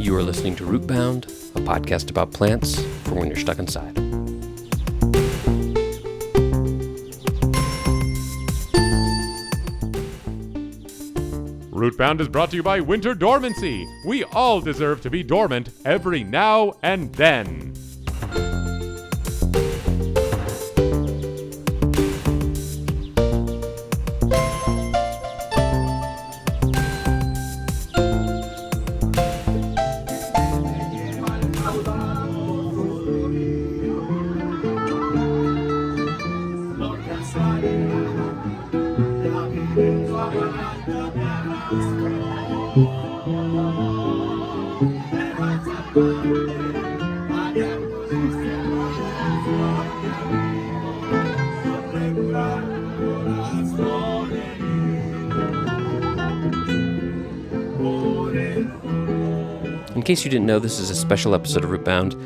You are listening to Rootbound, a podcast about plants for when you're stuck inside. Rootbound is brought to you by Winter Dormancy. We all deserve to be dormant every now and then. Case you didn't know, this is a special episode of Rootbound.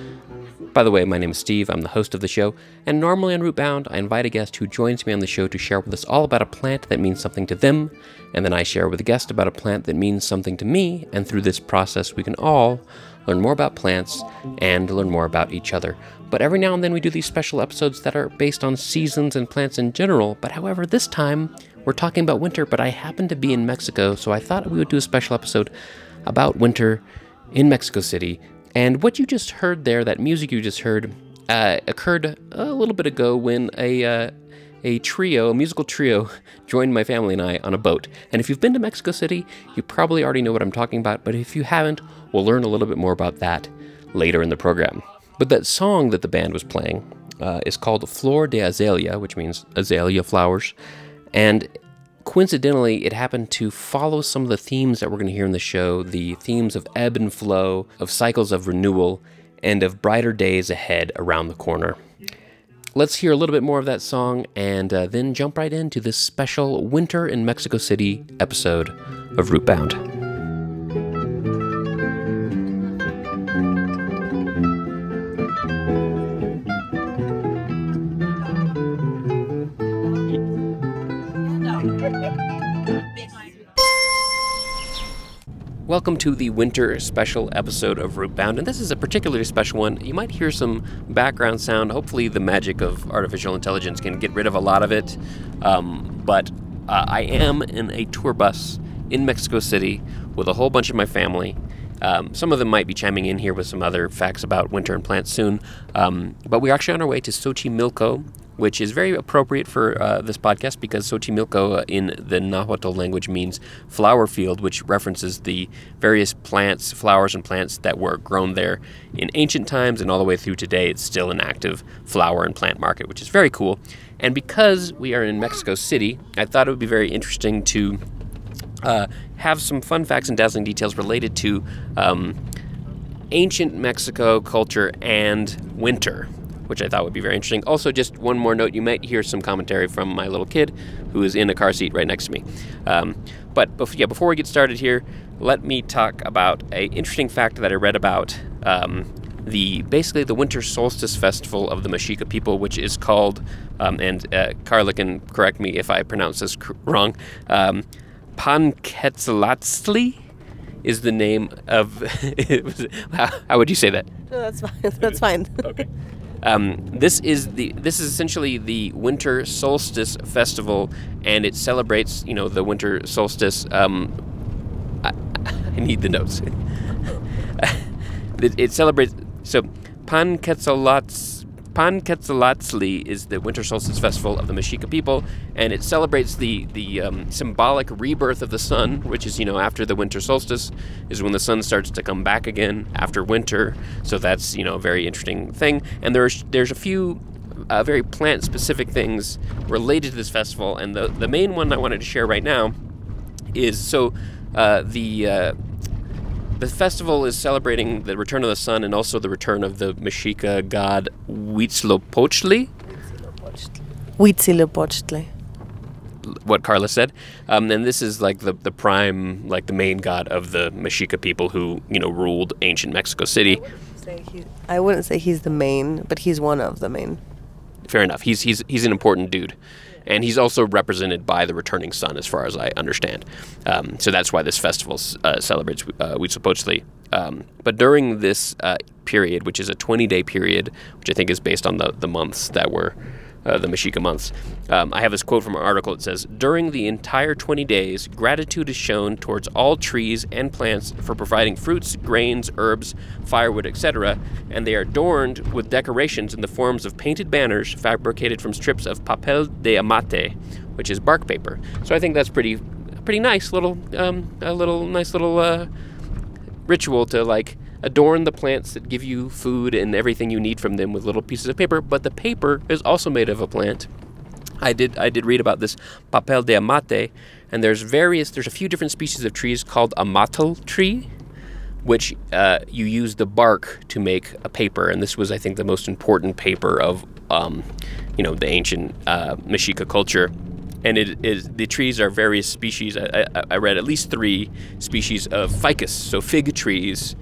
By the way, my name is Steve. I'm the host of the show, and normally on Rootbound, I invite a guest who joins me on the show to share with us all about a plant that means something to them, and then I share with a guest about a plant that means something to me, and through this process, we can all learn more about plants and learn more about each other. But every now and then, we do these special episodes that are based on seasons and plants in general. But however, this time, we're talking about winter, but I happen to be in Mexico, so I thought we would do a special episode about winter in Mexico City. And what you just heard there, that music you just heard, uh, occurred a little bit ago when a uh, a trio, a musical trio, joined my family and I on a boat. And if you've been to Mexico City, you probably already know what I'm talking about. But if you haven't, we'll learn a little bit more about that later in the program. But that song that the band was playing uh, is called Flor de Azalea, which means azalea flowers. And coincidentally, it happened to follow some of the themes that we're going to hear in the show the themes of ebb and flow, of cycles of renewal, and of brighter days ahead around the corner. Let's hear a little bit more of that song and uh, then jump right into this special Winter in Mexico City episode of Rootbound. Welcome to the winter special episode of Rootbound, and this is a particularly special one. You might hear some background sound. Hopefully, the magic of artificial intelligence can get rid of a lot of it. Um, but uh, I am in a tour bus in Mexico City with a whole bunch of my family. Um, some of them might be chiming in here with some other facts about winter and plants soon. Um, but we're actually on our way to Xochimilco, which is very appropriate for uh, this podcast because Xochimilco uh, in the Nahuatl language means flower field, which references the various plants, flowers, and plants that were grown there in ancient times and all the way through today. It's still an active flower and plant market, which is very cool. And because we are in Mexico City, I thought it would be very interesting to uh, have some fun facts and dazzling details related to um, ancient Mexico culture and winter, which I thought would be very interesting. Also, just one more note you might hear some commentary from my little kid who is in a car seat right next to me. Um, but bef- yeah, before we get started here, let me talk about a interesting fact that I read about. Um, the basically the winter solstice festival of the Mexica people, which is called, um, and uh, Carla can correct me if I pronounce this cr- wrong, um, Panquetzalatzli is the name of. how, how would you say that? No, that's fine. That's fine. Okay. Um, this is the this is essentially the winter solstice festival, and it celebrates you know the winter solstice. Um, I, I need the notes. it, it celebrates so Panquetzalats Panquetzalatzli is the winter solstice festival of the Mexica people, and it celebrates the the um, symbolic rebirth of the sun, which is you know after the winter solstice is when the sun starts to come back again after winter. So that's you know a very interesting thing, and there's there's a few uh, very plant specific things related to this festival, and the the main one I wanted to share right now is so uh, the uh, the festival is celebrating the return of the sun and also the return of the Mexica god Huitzilopochtli, Huitzilopochtli. what Carla said. Um, and this is like the, the prime, like the main god of the Mexica people who, you know, ruled ancient Mexico City. I wouldn't say he's the main, but he's one of the main. Fair enough. He's, he's, he's an important dude. And he's also represented by the returning sun, as far as I understand. Um, so that's why this festival uh, celebrates uh, Huitzilopochtli. Um, but during this uh, period, which is a 20 day period, which I think is based on the, the months that were uh, the Mexica months. Um, I have this quote from an article. It says, During the entire 20 days, gratitude is shown towards all trees and plants for providing fruits, grains, herbs, firewood, etc., and they are adorned with decorations in the forms of painted banners fabricated from strips of papel de amate, which is bark paper. So I think that's pretty, pretty nice little, um, a little nice little uh, ritual to like adorn the plants that give you food and everything you need from them with little pieces of paper, but the paper is also made of a plant. I did I did read about this papel de amate, and there's various there's a few different species of trees called amatal tree, which uh, you use the bark to make a paper, and this was I think the most important paper of um, you know the ancient uh, Mexica culture. And it is the trees are various species. I, I, I read at least three species of ficus, so fig trees,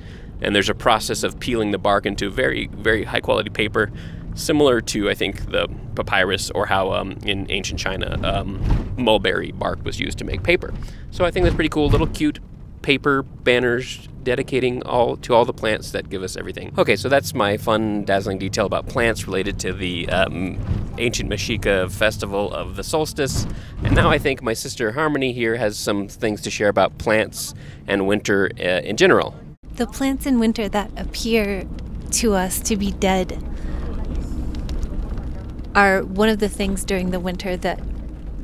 and there's a process of peeling the bark into very very high quality paper similar to i think the papyrus or how um, in ancient china um, mulberry bark was used to make paper. So i think that's pretty cool. Little cute paper banners dedicating all to all the plants that give us everything. Okay so that's my fun dazzling detail about plants related to the um, ancient mexica festival of the solstice. And now i think my sister harmony here has some things to share about plants and winter uh, in general the plants in winter that appear to us to be dead are one of the things during the winter that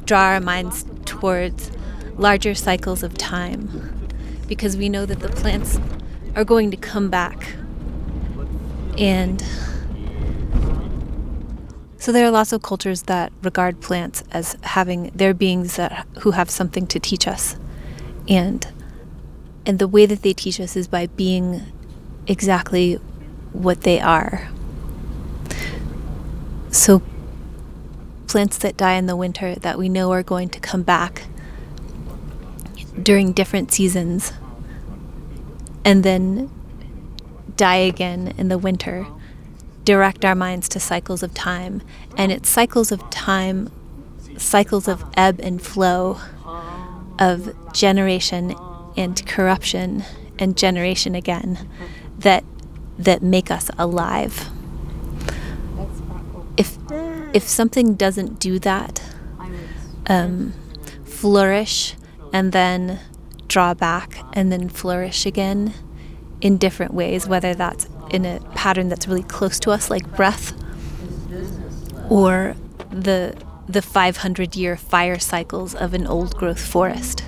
draw our minds towards larger cycles of time because we know that the plants are going to come back. And so there are lots of cultures that regard plants as having their beings that who have something to teach us. And and the way that they teach us is by being exactly what they are. So, plants that die in the winter that we know are going to come back during different seasons and then die again in the winter direct our minds to cycles of time. And it's cycles of time, cycles of ebb and flow, of generation and corruption and generation again that that make us alive. If if something doesn't do that, um, flourish and then draw back and then flourish again in different ways, whether that's in a pattern that's really close to us, like breath, or the the 500 year fire cycles of an old growth forest.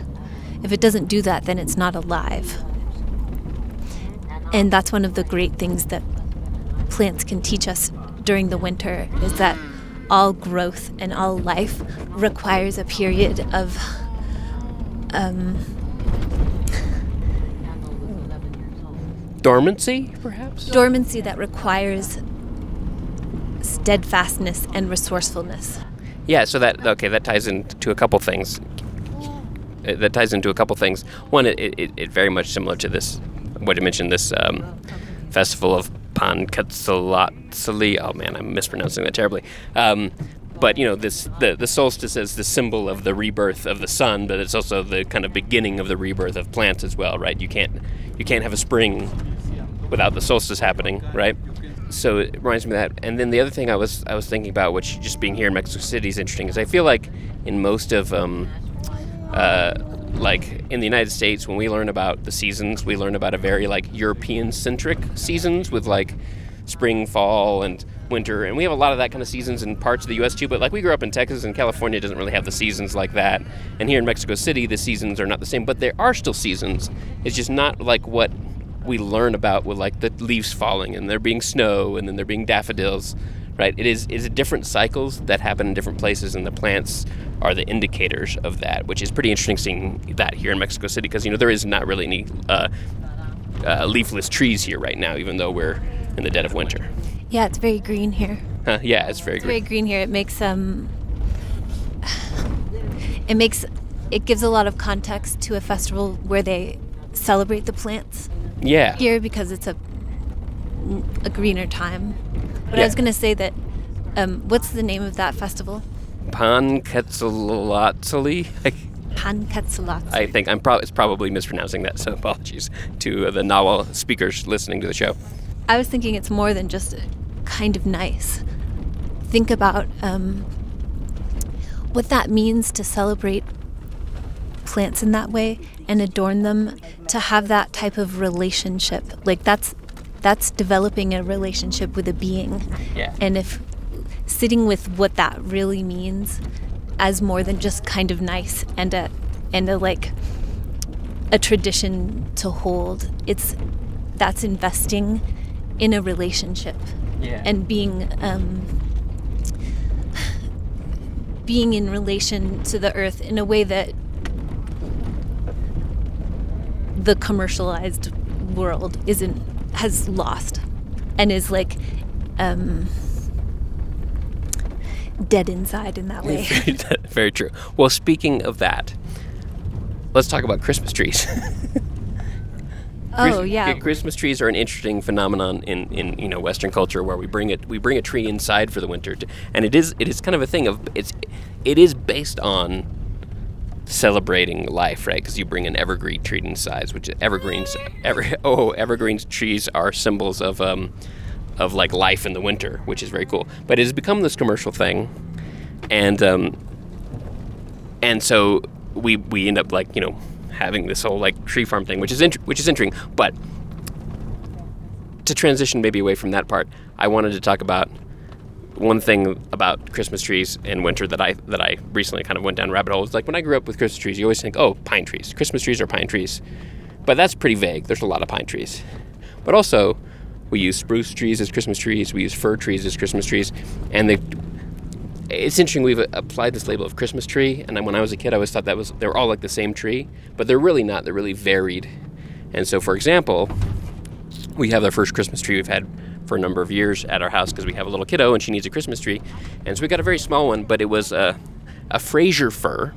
If it doesn't do that, then it's not alive. And that's one of the great things that plants can teach us during the winter is that all growth and all life requires a period of um, dormancy, perhaps? dormancy that requires steadfastness and resourcefulness. Yeah, so that okay, that ties into a couple things. Uh, That ties into a couple things. One, it, it, it very much similar to this, what I mentioned, this um, festival of Pankatsalatali. Oh man, I'm mispronouncing that terribly. Um, but you know, this the the solstice is the symbol of the rebirth of the sun, but it's also the kind of beginning of the rebirth of plants as well, right? You can't you can't have a spring without the solstice happening, right? So it reminds me of that. And then the other thing I was I was thinking about, which just being here in Mexico City is interesting, is I feel like in most of um, uh, like in the United States, when we learn about the seasons, we learn about a very like European centric seasons with like spring, fall, and winter, and we have a lot of that kind of seasons in parts of the U.S. too. But like we grew up in Texas, and California doesn't really have the seasons like that. And here in Mexico City, the seasons are not the same, but there are still seasons. It's just not like what we learn about with like the leaves falling and there being snow and then there being daffodils right it is is different cycles that happen in different places and the plants are the indicators of that which is pretty interesting seeing that here in mexico city because you know there is not really any uh, uh, leafless trees here right now even though we're in the dead of winter Yeah, it's very green here. Huh, yeah it's very It's very green here. It makes um it makes it gives a lot of context to a festival where they celebrate the plants yeah here because it's a a greener time. But Yeah. I was going to say that um, what's the name of that festival? Pankatsalatali Hanketsulatsu. I think I'm pro- it's probably mispronouncing that, so apologies to the Nahua speakers listening to the show. I was thinking it's more than just kind of nice. Think about um, what that means to celebrate plants in that way and adorn them to have that type of relationship. Like that's that's developing a relationship with a being. Yeah. And if sitting with what that really means as more than just kind of nice and a and a like a tradition to hold, it's that's investing in a relationship Yeah. and being um, being in relation to the earth in a way that the commercialized world isn't has lost and is like um, dead inside in that way. Very true. Well, speaking of that, let's talk about Christmas trees. oh Chris- yeah, Christmas trees are an interesting phenomenon in, in you know Western culture where we bring it we bring a tree inside for the winter, to, and it is it is kind of a thing of it's it is based on celebrating life, right? Because you bring an evergreen tree inside, which evergreens ever oh evergreen trees are symbols of um of like life in the winter, which is very cool. But it has become this commercial thing, and um and so we we end up like you know having this whole like tree farm thing, which is int- which is interesting. But to transition maybe away from that part, I wanted to talk about one thing about Christmas trees in winter that I that I recently kind of went down rabbit hole. It's like when I grew up with Christmas trees, you always think, oh, pine trees. Christmas trees are pine trees, but that's pretty vague. There's a lot of pine trees, but also we use spruce trees as Christmas trees. We use fir trees as Christmas trees, and they it's interesting we've applied this label of christmas tree and when i was a kid i always thought that was they were all like the same tree but they're really not they're really varied and so for example we have our first christmas tree we've had for a number of years at our house because we have a little kiddo and she needs a christmas tree. And so we got a very small one but it was a, a fraser fir.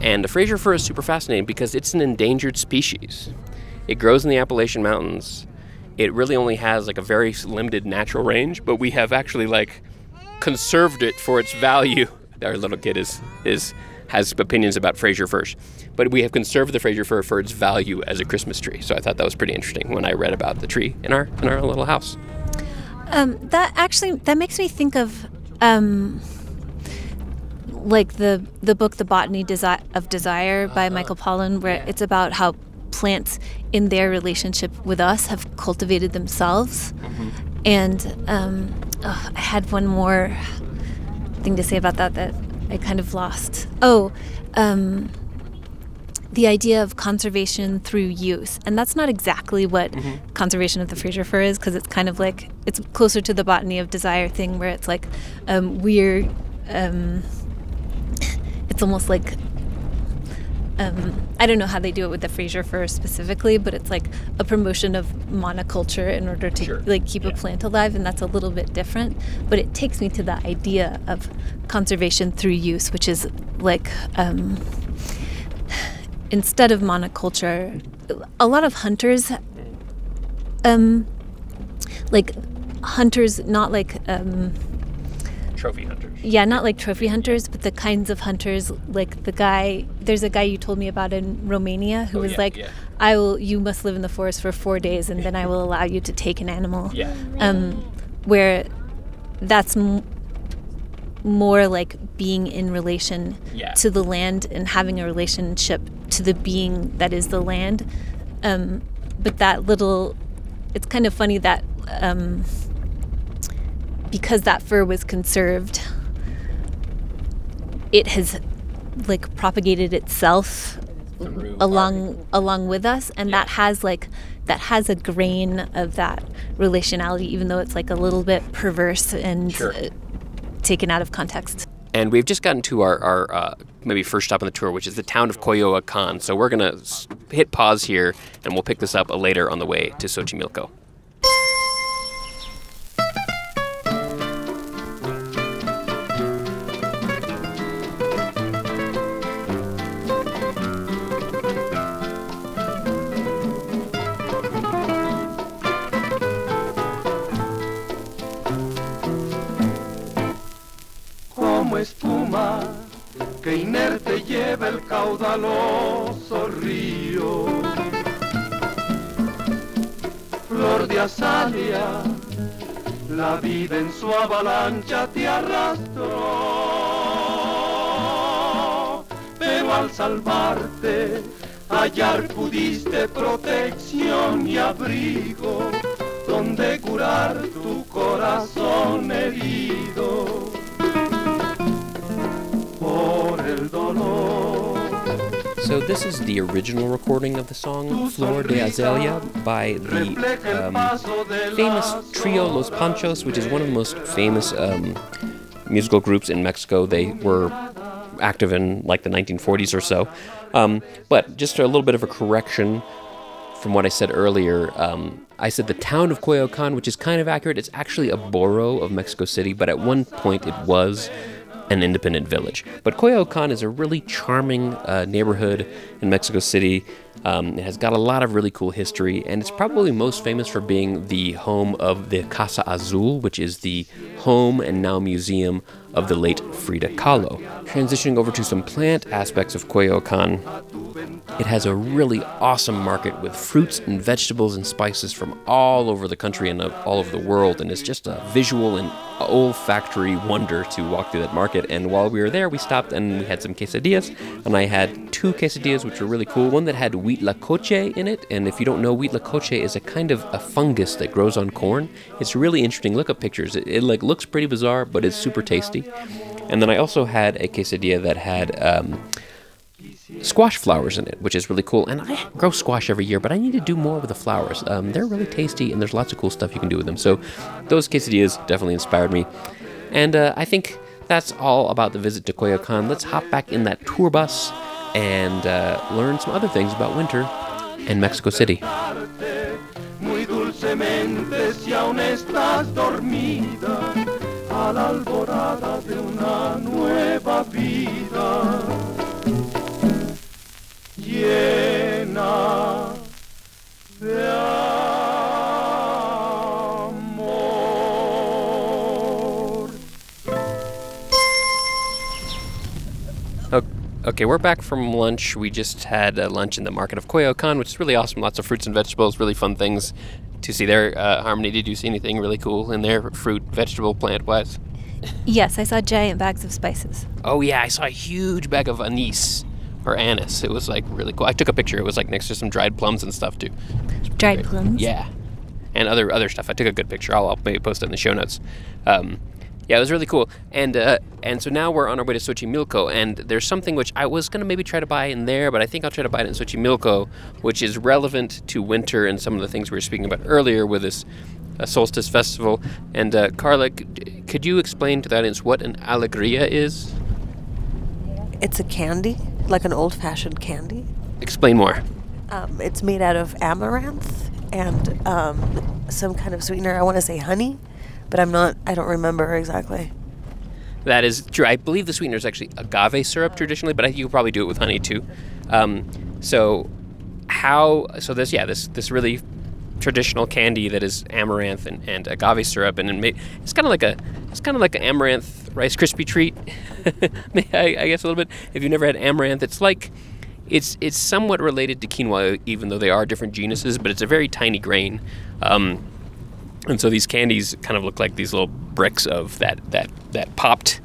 And the fraser fir is super fascinating because it's an endangered species. It grows in the appalachian mountains. It really only has like a very limited natural range but we have actually like conserved it for its value. Our little kid is is has opinions about Fraser firs, but we have conserved the Fraser fir for its value as a Christmas tree. So I thought that was pretty interesting when I read about the tree in our in our little house. Um, that actually that makes me think of um, like the the book The Botany Desi- of Desire by Michael Pollan, where it's about how plants in their relationship with us have cultivated themselves. And um, oh, I had one more thing to say about that that I kind of lost. Oh, um, the idea of conservation through use. And that's not exactly what conservation of the Fraser fir is, because it's kind of like, it's closer to the botany of desire thing, where it's like um, we're, um, it's almost like, um, I don't know how they do it with the Fraser fir specifically, but it's like a promotion of monoculture in order to Sure. like keep a plant alive, and that's a little bit different. But it takes me to the idea of conservation through use, which is like um, instead of monoculture, a lot of hunters, um, like hunters, not like um, Trophy hunters. Yeah, not like trophy hunters, but the kinds of hunters like the guy. There's a guy you told me about in Romania who Oh, was yeah, like, yeah. "I will. You must live in the forest for four days, and then I will allow you to take an animal." Yeah. Um, where that's m- more like being in relation Yeah. to the land and having a relationship to the being that is the land. Um, but that little, it's kind of funny that um, because that fur was conserved, it has like propagated itself along along with us and that has like that has a grain of that relationality even though it's like a little bit perverse and Sure. uh, taken out of context And we've just gotten to our, our uh, maybe first stop on the tour, which is the town of Coyoacan. So we're going to hit pause here and we'll pick this up later on the way to Xochimilco. Caudaloso río. Flor de azalia, la vida en su avalancha te arrastró, pero al salvarte hallar pudiste protección y abrigo donde curar tu corazón herido por el dolor. So this is the original recording of the song Flor de Azalea by the um, famous trio Los Panchos, which is one of the most famous um, musical groups in Mexico. They were active in like the 1940s or so. Um, but just a little bit of a correction from what I said earlier. Um, I said the town of Coyoacan, which is kind of accurate. It's actually a borough of Mexico City, but at one point it was an independent village. But Coyoacan is a really charming uh, neighborhood in Mexico City. Um, it has got a lot of really cool history, and it's probably most famous for being the home of the Casa Azul, which is the home and now museum of the late Frida Kahlo. Transitioning over to some plant aspects of Coyoacan, it has a really awesome market with fruits and vegetables and spices from all over the country and all over the world, and it's just a visual and olfactory wonder to walk through that market. And while we were there, we stopped and we had some quesadillas, and I had two quesadillas which were really cool. One that had huitlacoche in it, and if you don't know, huitlacoche is a kind of a fungus that grows on corn. It's really interesting. Look up pictures. It, it like looks pretty bizarre, but it's super tasty. And then I also had a quesadilla that had. Um, squash flowers in it, which is really cool. And I grow squash every year, but I need to do more with the flowers. Um, they're really tasty, and there's lots of cool stuff you can do with them. So those quesadillas definitely inspired me. And uh, I think that's all about the visit to Coyoacan. Let's hop back in that tour bus and uh, learn some other things about winter in Mexico City. Muy Okay, we're back from lunch. We just had uh, lunch in the market of Coyoacan, which is really awesome. Lots of fruits and vegetables, really fun things to see there. Uh, Harmony, did you see anything really cool in there, fruit, vegetable, plant wise? Yes, I saw giant bags of spices. Oh, yeah, I saw a huge bag of anise or anise. It was like really cool. I took a picture. It was like next to some dried plums and stuff, too. Dried plums? Yeah. And other other stuff. I took a good picture. I'll, I'll maybe post it in the show notes. Um, yeah, it was really cool. And uh, and so now we're on our way to Xochimilco, and there's something which I was gonna maybe try to buy in there, but I think I'll try to buy it in Xochimilco, which is relevant to winter and some of the things we were speaking about earlier with this uh, solstice festival. And uh, Carla, c- could you explain to the audience what an alegria is? It's a candy, like an old fashioned candy. Explain more. Um, it's made out of amaranth and um, some kind of sweetener. I want to say honey, but I'm not, I don't remember exactly. That is true. I believe the sweetener is actually agave syrup traditionally, but you could probably do it with honey too. Um, so how? So this, yeah, this this really traditional candy that is amaranth and, and agave syrup, and it it's kind of like a it's kind of like an amaranth Rice Krispie treat, I, I guess a little bit. If you've never had amaranth, it's like it's it's somewhat related to quinoa, even though they are different genuses, but it's a very tiny grain. Um, and so these candies kind of look like these little bricks of that that that popped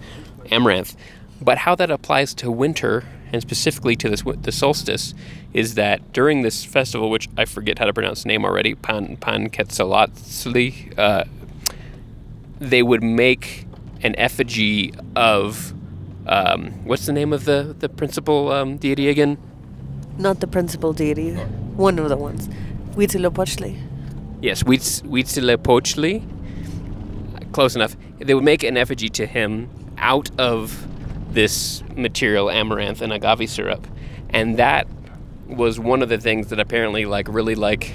amaranth. But how that applies to winter and specifically to this the solstice is that during this festival, which I forget how to pronounce the name already, Pan Pan Quetzalcoatl, uh, they would make an effigy of um, what's the name of the the principal um, deity again? Not the principal deity, one of the ones. Huitzilopochtli. Yes, Huitz- Huitzilopochtli. Close enough. They would make an effigy to him out of this material, amaranth and agave syrup, and that was one of the things that apparently, like, really like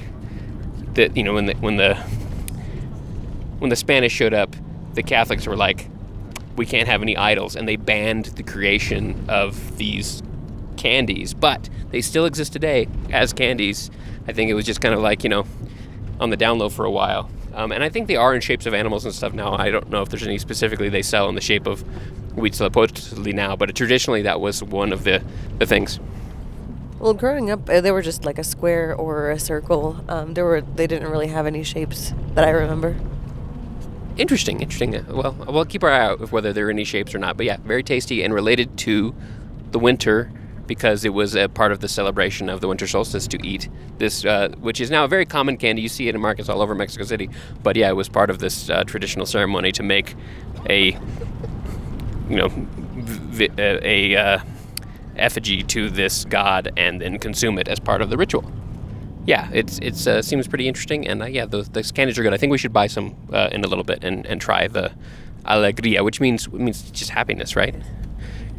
that. You know, when the when the when the Spanish showed up, the Catholics were like, "We can't have any idols," and they banned the creation of these candies. But they still exist today as candies. I think it was just kind of like you know on the down low for a while. Um, and I think they are in shapes of animals and stuff now. I don't know if there's any specifically they sell in the shape of Huitzilopochtli now, but traditionally that was one of the, the things. Well, growing up, uh, they were just like a square or a circle. Um, there were they didn't really have any shapes that I remember. Interesting, interesting. Uh, Well, we'll keep our eye out of whether there are any shapes or not. But yeah, very tasty and related to the winter because it was a part of the celebration of the winter solstice to eat this, uh, which is now a very common candy. You see it in markets all over Mexico City. But yeah, it was part of this uh, traditional ceremony to make a, you know, v- a, a uh, effigy to this god and then consume it as part of the ritual. Yeah, it's it's uh, seems pretty interesting, and uh, yeah, those, those candies are good. I think we should buy some uh, in a little bit and, and try the alegria, which means means just happiness, right?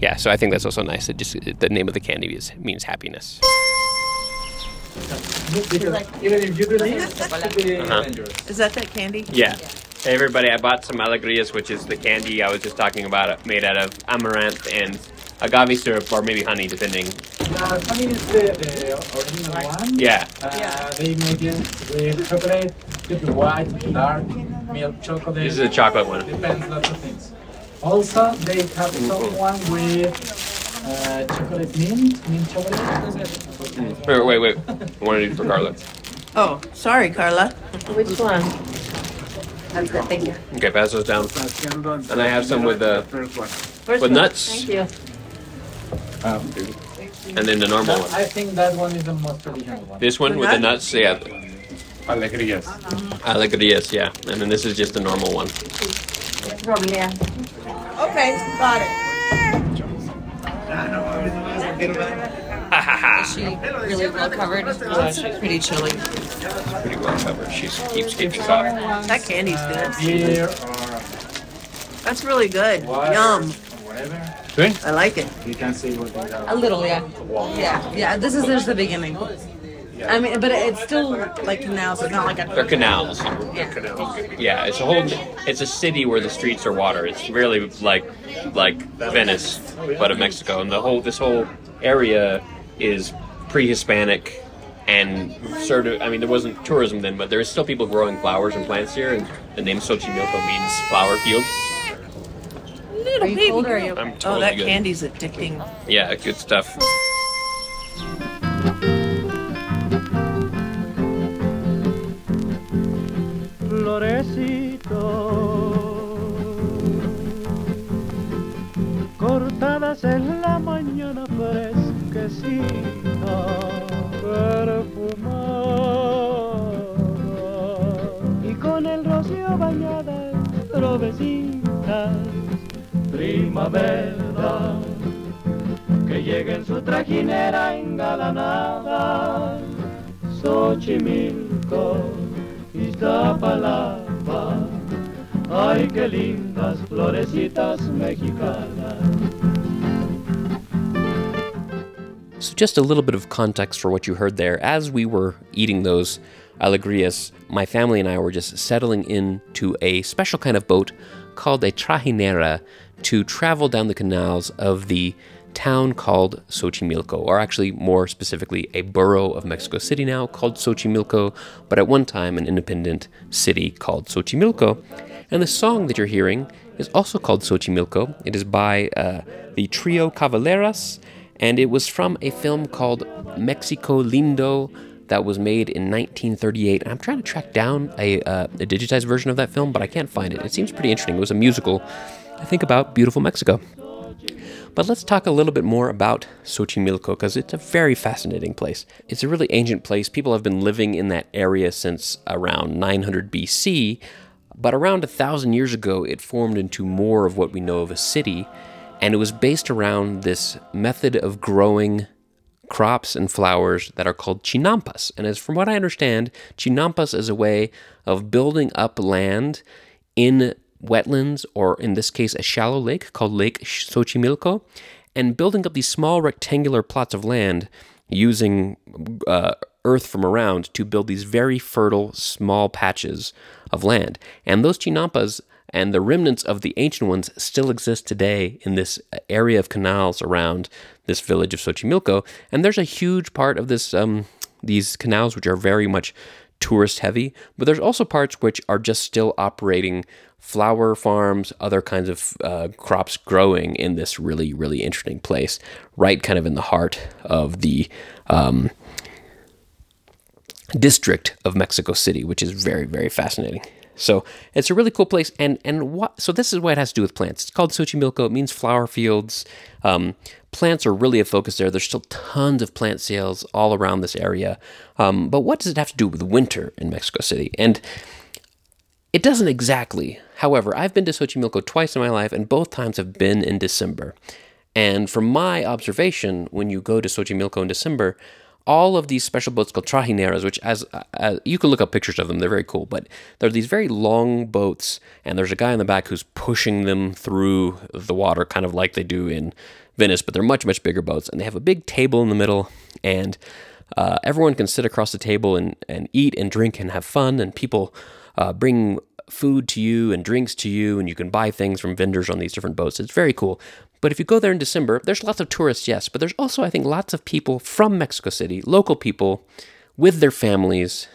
Yeah, so I think that's also nice. It just the name of the candy is means happiness. Is that that candy? Yeah. Hey everybody, I bought some alegrias, which is the candy I was just talking about, uh, made out of amaranth and agave syrup, or maybe honey, depending. Uh, honey is the, the original one. Yeah. Uh, They make it with chocolate, with white, dark, milk chocolate. This is a chocolate one. Depends lots of things. Also, they have some one with uh, chocolate mint, mint chocolate. Wait, wait, wait. I want to do for Carla. Oh, sorry, Carla. Which one? That's good. Thank you. Okay, pass those down. And I have some with uh, with nuts, Thank you. Um, and then the normal one. I think that one is the most traditional one. This one with the nuts, yeah. Alegrías. Alegrias, yeah. And then this is just the normal one. Okay, got it. She really well covered. It's pretty chilly. Pretty well covered. She keeps keeping soft. That candy's good. Beer That's really good. Yum. or whatever. I like it. You can see what they are. A little, yeah. Yeah, yeah. This is just the beginning. I mean, but it's still like canals. It's not like a. They're canals. Yeah. Yeah, it's a whole. It's a city where the streets are water. It's really like like Venice, but of Mexico, and the whole this whole area is pre-Hispanic and sort of. I mean, there wasn't tourism then, but there is still people growing flowers and plants here, and the name Xochimilco means flower fields. Are you cold or are you? I'm Oh, that good. candy's addicting. Yeah, good stuff. Y con el rocío bañadas trovecitas primavera que llega en su trajinera engalanada Xochimilco Iztapalapa. Ay, qué lindas florecitas mexicanas Just a little bit of context for what you heard there. As we were eating those alegrias, my family and I were just settling into a special kind of boat called a trajinera to travel down the canals of the town called Xochimilco, or actually more specifically, a borough of Mexico City now called Xochimilco, but at one time an independent city called Xochimilco. And the song that you're hearing is also called Xochimilco. It is by uh, the trio Calaveras, and it was from a film called Mexico Lindo that was made in 1938. And I'm trying to track down a, uh, a digitized version of that film, but I can't find it. It seems pretty interesting. It was a musical, I think, about beautiful Mexico. But let's talk a little bit more about Xochimilco because it's a very fascinating place. It's a really ancient place. People have been living in that area since around 900 BC, but around a thousand years ago, it formed into more of what we know of a city, and it was based around this method of growing crops and flowers that are called chinampas. And as from what I understand, chinampas is a way of building up land in wetlands, or in this case, a shallow lake called Lake Xochimilco, and building up these small rectangular plots of land using uh, earth from around to build these very fertile small patches of land. And those chinampas and the remnants of the ancient ones still exist today in this area of canals around this village of Xochimilco. And there's a huge part of this um, these canals which are very much tourist heavy, but there's also parts which are just still operating flower farms, other kinds of uh, crops growing in this really, really interesting place, right kind of in the heart of the um, district of Mexico City, which is very, very fascinating. So it's a really cool place, and and what? So this is why it has to do with plants. It's called Xochimilco. It means flower fields. Um, plants are really a focus there. There's still tons of plant sales all around this area. Um, but what does it have to do with winter in Mexico City? And it doesn't exactly. However, I've been to Xochimilco twice in my life, and both times have been in December. And from my observation, when you go to Xochimilco in December, all of these special boats called trajineras, which as, as you can look up pictures of them, they're very cool. But they're these very long boats, and there's a guy in the back who's pushing them through the water, kind of like they do in Venice. But they're much much bigger boats, and they have a big table in the middle, and uh, everyone can sit across the table and, and eat and drink and have fun, and people uh, bring food to you and drinks to you, and you can buy things from vendors on these different boats. It's very cool. But if you go there in December, there's lots of tourists, yes, but there's also, I think, lots of people from Mexico City, local people with their families,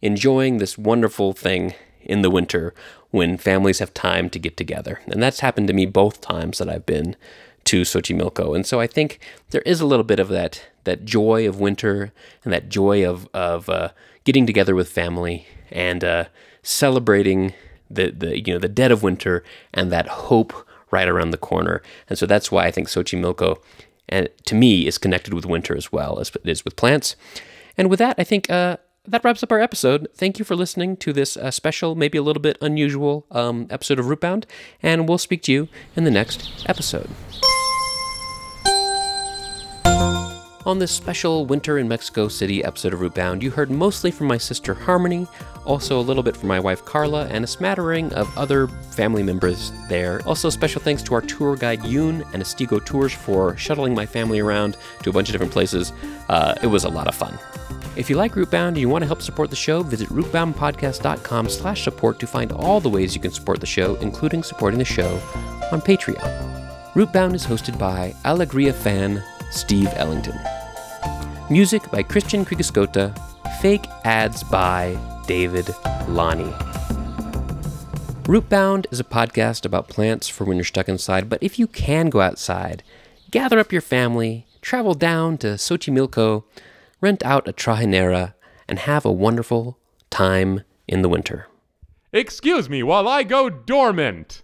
enjoying this wonderful thing in the winter when families have time to get together. And that's happened to me both times that I've been to Xochimilco. And so I think there is a little bit of that that joy of winter and that joy of of uh, getting together with family and uh, celebrating the the you know the dead of winter and that hope right around the corner. And so that's why I think Xochimilco, and to me, is connected with winter as well as it is with plants. And with that, I think uh, that wraps up our episode. Thank you for listening to this uh, special, maybe a little bit unusual um, episode of Rootbound, and we'll speak to you in the next episode. On this special Winter in Mexico City episode of Rootbound, you heard mostly from my sister Harmony, also a little bit from my wife Carla, and a smattering of other family members there. Also, special thanks to our tour guide Yoon and Estigo Tours for shuttling my family around to a bunch of different places. Uh, it was a lot of fun. If you like Rootbound and you want to help support the show, visit rootboundpodcast.com slash support to find all the ways you can support the show, including supporting the show on Patreon. Rootbound is hosted by Alegria fan Steve Ellington. Music by Christian Kriegeskota. Fake ads by David Lonnie. Rootbound is a podcast about plants for when you're stuck inside, but if you can go outside, gather up your family, travel down to Xochimilco, rent out a trajinera, and have a wonderful time in the winter. Excuse me while I go dormant.